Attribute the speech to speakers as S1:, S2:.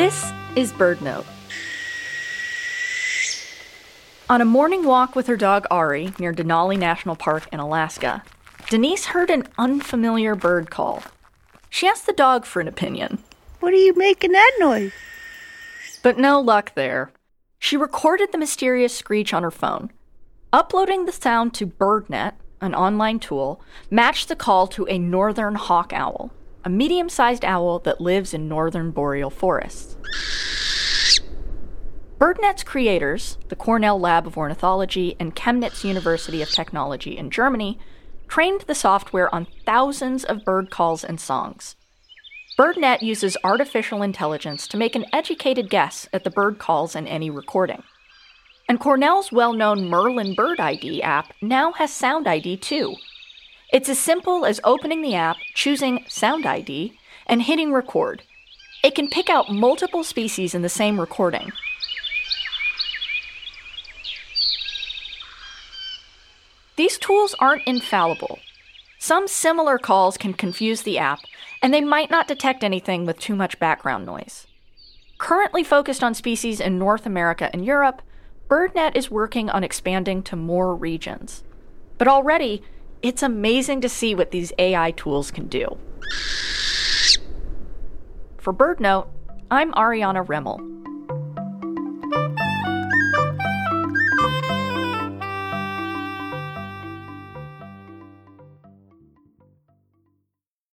S1: This is BirdNote. On a morning walk with her dog Ari near Denali National Park in Alaska, Denise heard an unfamiliar bird call. She asked the dog for an opinion.
S2: What are you making that noise?
S1: But no luck there. She recorded the mysterious screech on her phone. Uploading the sound to BirdNET, an online tool, matched the call to a northern hawk owl, a medium sized owl that lives in northern boreal forests. BirdNET's creators, the Cornell Lab of Ornithology and Chemnitz University of Technology in Germany, trained the software on thousands of bird calls and songs. BirdNET uses artificial intelligence to make an educated guess at the bird calls in any recording. And Cornell's well known Merlin Bird ID app now has Sound ID too. It's as simple as opening the app, choosing Sound ID, and hitting record. It can pick out multiple species in the same recording. These tools aren't infallible. Some similar calls can confuse the app, and they might not detect anything with too much background noise. Currently focused on species in North America and Europe, BirdNET is working on expanding to more regions. But already, it's amazing to see what these AI tools can do. For BirdNote, I'm Ariana Remmel.